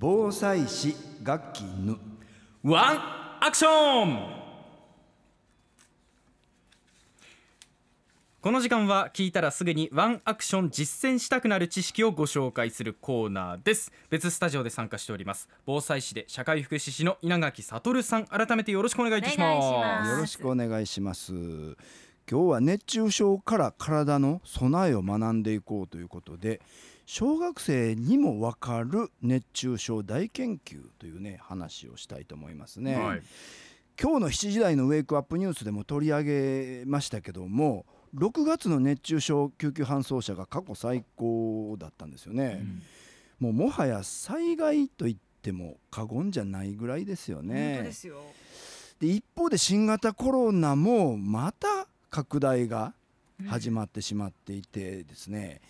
防災士楽器ぬワンアクション！この時間は聞いたらすぐにワンアクション実践したくなる知識をご紹介するコーナーです。別スタジオで参加しております。防災士で社会福祉士の稲垣悟さん改めてよろしくお願いいたしますお願いします。よろしくお願いします。今日は熱中症から体の備えを学んでいこうということで小学生にもわかる熱中症大研究というね話をしたいと思いますね、はい。今日の7時台のウェイクアップニュースでも取り上げましたけども6月の熱中症救急搬送者が過去最高だったんですよね、もうもはや災害と言っても過言じゃないぐらいですよね。で一方で新型コロナもまた拡大が始まってしまっていてですね、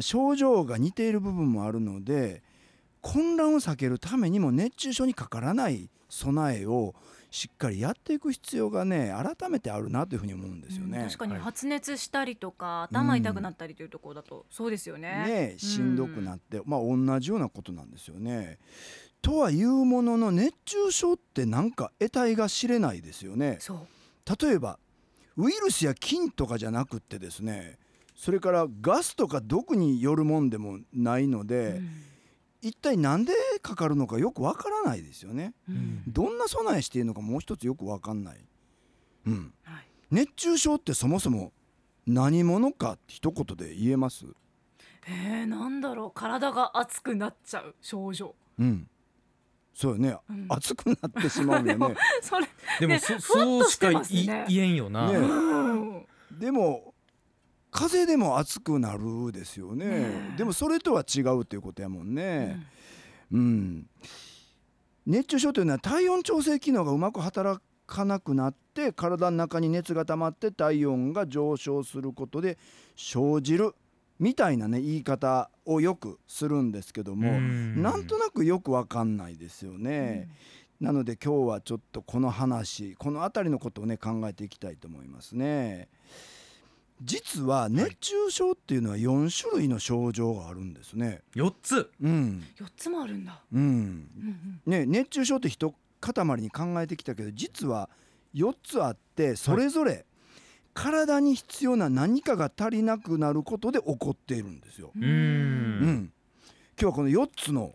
症状が似ている部分もあるので混乱を避けるためにも熱中症にかからない備えをしっかりやっていく必要がね改めてあるなというふうに思うんですよね。うん確かにはい発熱したりとか頭痛くなったりというところだとそうですよね。ねしんどくなって、まあ同じようなことなんですよね。とはいうものの熱中症ってなんか得体が知れないですよね。例えばウイルスや菌とかじゃなくってですねそれからガスとか毒によるもんでもないので、一体なんでかかるのかよくわからないですよね。うんうんどんな備えしているのかもう一つよくわかんない。うん、はい。熱中症ってそもそも何者かって一言で言えます？えー、なんだろう体が熱くなっちゃう症状。うん。そうよね。うん熱くなってしまうよでもね。それでもねそそうしか言えんよな、ねうんでも風邪でも熱くなるですよね。ねえでもそれとは違うっていうことやもんね。うん。熱中症というのは体温調整機能がうまく働かなくなって体の中に熱が溜まって体温が上昇することで生じるみたいなね言い方をよくするんですけどもうんなんとなくよくわかんないですよね。なので今日はちょっとこの話この辺りのことをね考えていきたいと思いますね。実は熱中症っていうのは4種類の症状があるんですね。四つ。うん、四つもあるんだ。うん、うんうん。ね熱中症って一塊に考えてきたけど実は4つあってそれぞれ体に必要な何かが足りなくなることで起こっているんですよ。ううん。ん、今日はこの4つの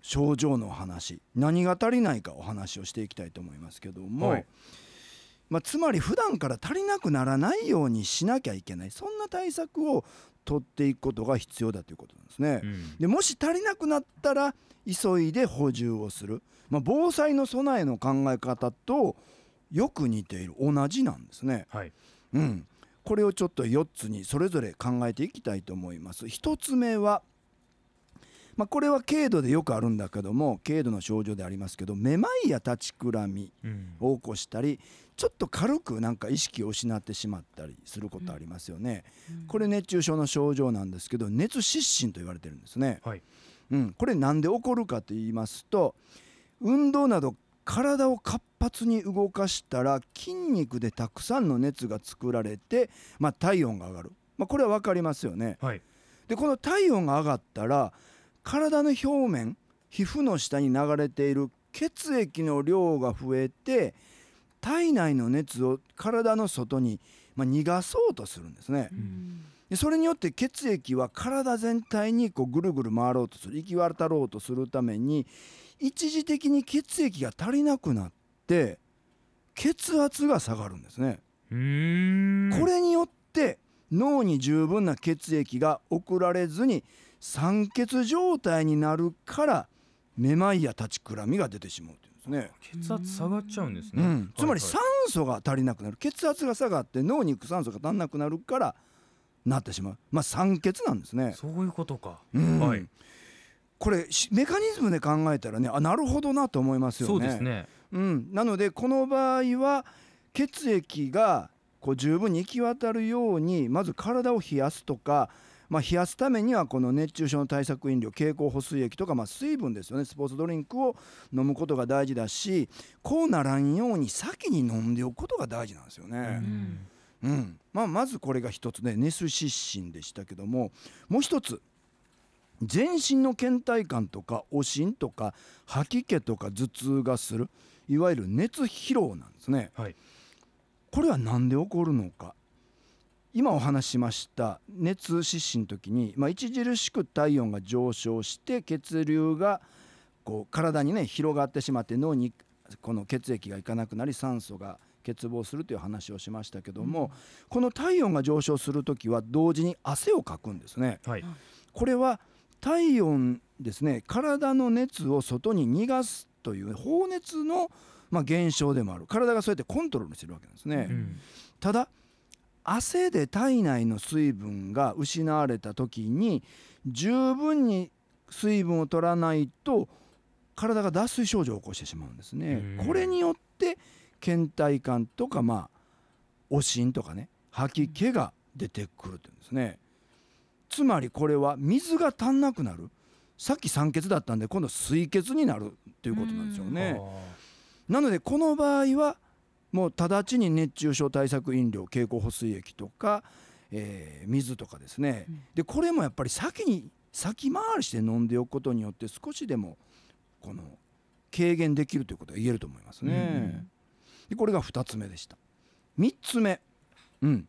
症状のお話何が足りないかお話をしていきたいと思いますけども、はいまあ、つまり普段から足りなくならないようにしなきゃいけないそんな対策を取っていくことが必要だということなんですね。うんでもし足りなくなったら急いで補充をする、まあ、防災の備えの考え方とよく似ている同じなんですね。はいうん、これをちょっと4つにそれぞれ考えていきたいと思います。1つ目は、まあ、これは軽度でよくあるんだけども軽度の症状でありますけどめまいや立ちくらみうんを起こしたりちょっと軽くなんか意識を失ってしまったりすることありますよね。うんこれ熱中症の症状なんですけど熱失神と言われてるんですね。はいうん、これなんで起こるかと言いますと運動など体を活発に動かしたら筋肉でたくさんの熱が作られて、まあ、体温が上がる、まあ、これは分かりますよね。はいでこの体温が上がったら体の表面皮膚の下に流れている血液の量が増えて体内の熱を体の外に、まあ、逃がそうとするんですね。うんでそれによって血液は体全体にこうぐるぐる回ろうとする行き渡ろうとするために一時的に血液が足りなくなって血圧が下がるんですね。これによって脳に十分な血液が送られずに酸欠状態になるからめまいや立ちくらみが出てしまうというんですね。血圧下がっちゃうんですね、うん、つまりはい酸素が足りなくなる。血圧が下がって脳に行く酸素が足んなくなるからなってしまう。まあ酸欠なんですね。そういうことか、うん。はい。これしメカニズムで考えたらねあなるほどなと思いますよね。そうですね。うん、なのでこの場合は血液がこう十分に行き渡るようにまず体を冷やすとか、まあ、冷やすためにはこの熱中症の対策飲料経口補水液とか、まあ、水分ですよね。スポーツドリンクを飲むことが大事だしこうならんように先に飲んでおくことが大事なんですよね。うん。まあ、まずこれが一つね熱失神でしたけどももう一つ全身の倦怠感とかおしんとか吐き気とか頭痛がするいわゆる熱疲労なんですね。はい。これは何で起こるのか今お話ししました熱失神の時に、まあ、著しく体温が上昇して血流がこう体にね広がってしまって脳にこの血液がいかなくなり酸素が欠乏するという話をしましたけども、この体温が上昇する時は同時に汗をかくんですね。はいこれは体温ですね体の熱を外に逃がすという放熱の、まあ、現象でもある体がそうやってコントロールしてるわけなんですね。うんただ汗で体内の水分が失われた時に十分に水分を取らないと体が脱水症状を起こしてしまうんですねうん。これによって倦怠感とかまあおしんとかね吐き気が出てくるというんですね。つまりこれは水が足んなくなるさっき酸欠だったんで今度水欠になるということなんですよね。なのでこの場合はもう直ちに熱中症対策飲料経口補水液とか、えー水とかですね、うん。でこれもやっぱり先に先回りして飲んでおくことによって少しでもこの軽減できるということが言えると思いますね。でこれが2つ目でした。3つ目、うん、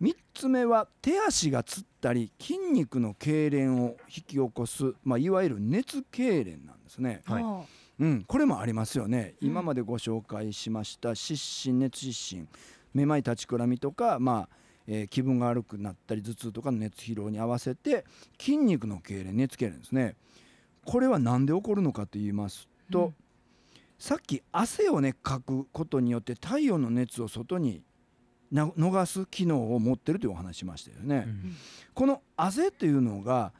3つ目は手足がつったり筋肉の痙攣を引き起こす、まあ、いわゆる熱痙攣なんですね。はい。あうん、これもありますよね、うん。今までご紹介しました失神熱失神めまい立ちくらみとか、まあえー気分が悪くなったり頭痛とかの熱疲労に合わせて筋肉の痙攣熱痙攣ですね。これは何で起こるのかと言いますと、うん。さっき汗をねかくことによって体温の熱を外にな逃す機能を持ってるというお話しましたよね、うん。この汗というのが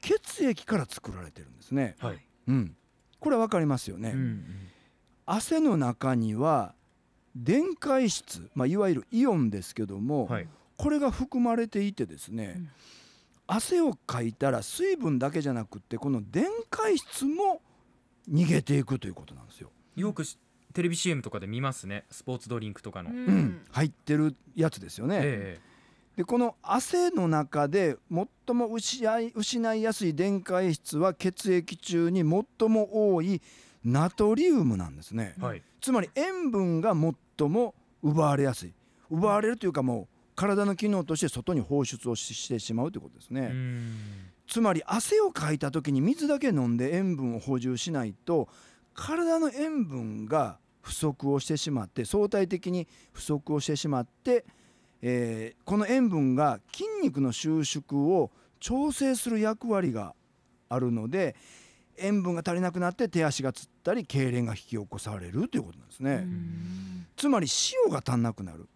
血液から作られてるんですね、はい。うん、これは分かりますよね、うん汗の中には電解質、まあ、いわゆるイオンですけども、はい。これが含まれていてですね、うん。汗をかいたら水分だけじゃなくってこの電解質も逃げていくということなんですよ。よくしテレビ CM とかで見ますね。スポーツドリンクとかの、ううん。ん、入ってるやつですよね。えでこの汗の中で最も失い失いやすい電解質は血液中に最も多いナトリウムなんですね。えはい。つまり塩分が最も奪われやすい。奪われるというかもう体の機能として外に放出をししてしまうということですね、うん。つまり汗をかいた時に水だけ飲んで塩分を補充しないと体の塩分が不足をしてしまって相対的に不足をしてしまって、えーこの塩分が筋肉の収縮を調整する役割があるので塩分が足りなくなって手足がつったり痙攣が引き起こされるということなんですね、うん。つまり塩が足んなくなる、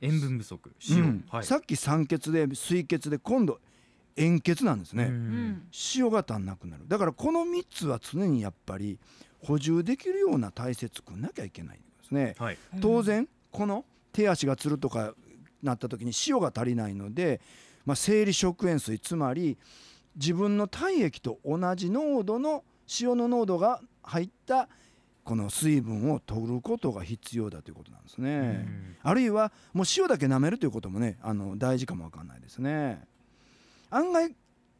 塩分不足。塩、うん。はい。さっき酸欠で水欠で今度塩欠なんですね、塩が足んなくなる。だからこの3つは常にやっぱり補充できるような体制作んなきゃいけないんですね。はい。当然この手足がつるとかなった時に塩が足りないので、まあ、生理食塩水つまり自分の体液と同じ濃度の塩の濃度が入ったこの水分を取ることが必要だということなんですね。うんあるいはもう塩だけ舐めるということもねあの大事かもわかんないですね。案外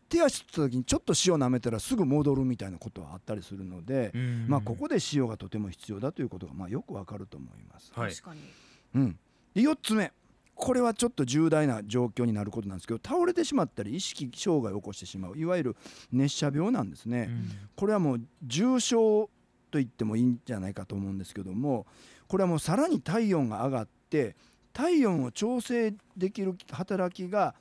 手足つった時にちょっと塩舐めたらすぐ戻るみたいなことはあったりするので、うんまあここで塩がとても必要だということがまあよくわかると思います。はい確かにうん、で4つ目これはちょっと重大な状況になることなんですけど倒れてしまったり意識障害を起こしてしまういわゆる熱射病なんですね。うんこれはもう重症と言ってもいいんじゃないかと思うんですけどもこれはもうさらに体温が上がって体温を調整できる働きが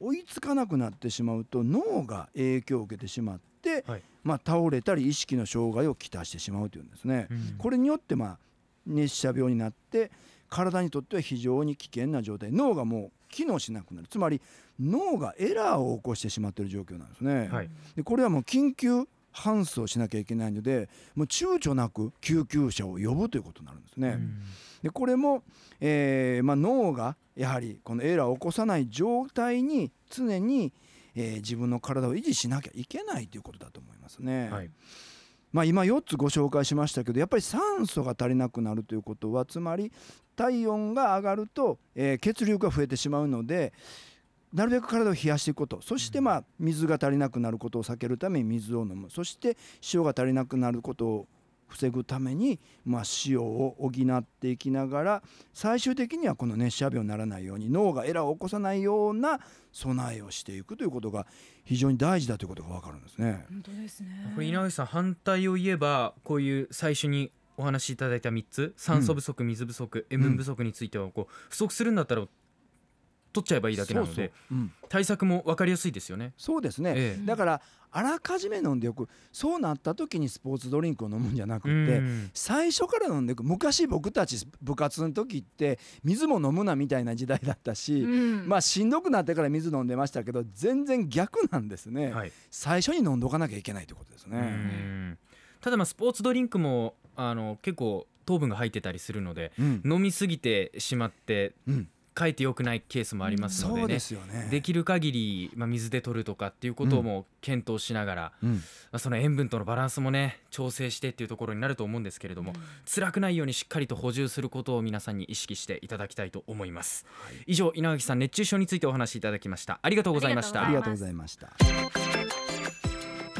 追いつかなくなってしまうと脳が影響を受けてしまって、はいまあ、倒れたり意識の障害をきたしてしまうというんですね。うんこれによってまあ熱射病になって体にとっては非常に危険な状態脳がもう機能しなくなるつまり脳がエラーを起こしてしまっている状況なんですね。はいでこれはもう緊急搬送しなきゃいけないのでもう躊躇なく救急車を呼ぶということになるんですね。うんでこれも、えーまあ、脳がやはりこのエラーを起こさない状態に常に、えー自分の体を維持しなきゃいけないということだと思いますね。はいまあ、今4つご紹介しましたけどやっぱり酸素が足りなくなるということはつまり体温が上がると、えー血流が増えてしまうのでなるべく体を冷やしていくこと。そしてまあ水が足りなくなることを避けるために水を飲む。そして塩が足りなくなることを防ぐために、まあ、塩を補っていきながら最終的にはこの熱射病にならないように脳がエラーを起こさないような備えをしていくということが非常に大事だということが分かるんですね。本当ですねこれ稲垣さん反対を言えばこういう最初にお話しいただいた3つ酸素不足、水不足塩分不足についてはこう不足するんだったら取っちゃえばいいだけなのでそうそう。うん。対策も分かりやすいですよね。そうですね、ええ。だからあらかじめ飲んでおく。そうなった時にスポーツドリンクを飲むんじゃなくて、うん。最初から飲んでいく。昔僕たち部活の時って水も飲むなみたいな時代だったし、うん。まあしんどくなってから水飲んでましたけど全然逆なんですね、はい。最初に飲んでおかなきゃいけないということですね。うん。ただまあスポーツドリンクもあの結構糖分が入ってたりするのでうん。飲みすぎてしまってうんかえって良くないケースもありますのでね。そうで。すよね。できる限り、まあ、水で取るとかっていうことも検討しながら、うん。まあ、その塩分とのバランスもね調整してっていうところになると思うんですけれども、辛くないようにしっかりと補充することを皆さんに意識していただきたいと思います、以上稲垣さん熱中症についてお話しいただきました。ありがとうございました。ありがとうございました。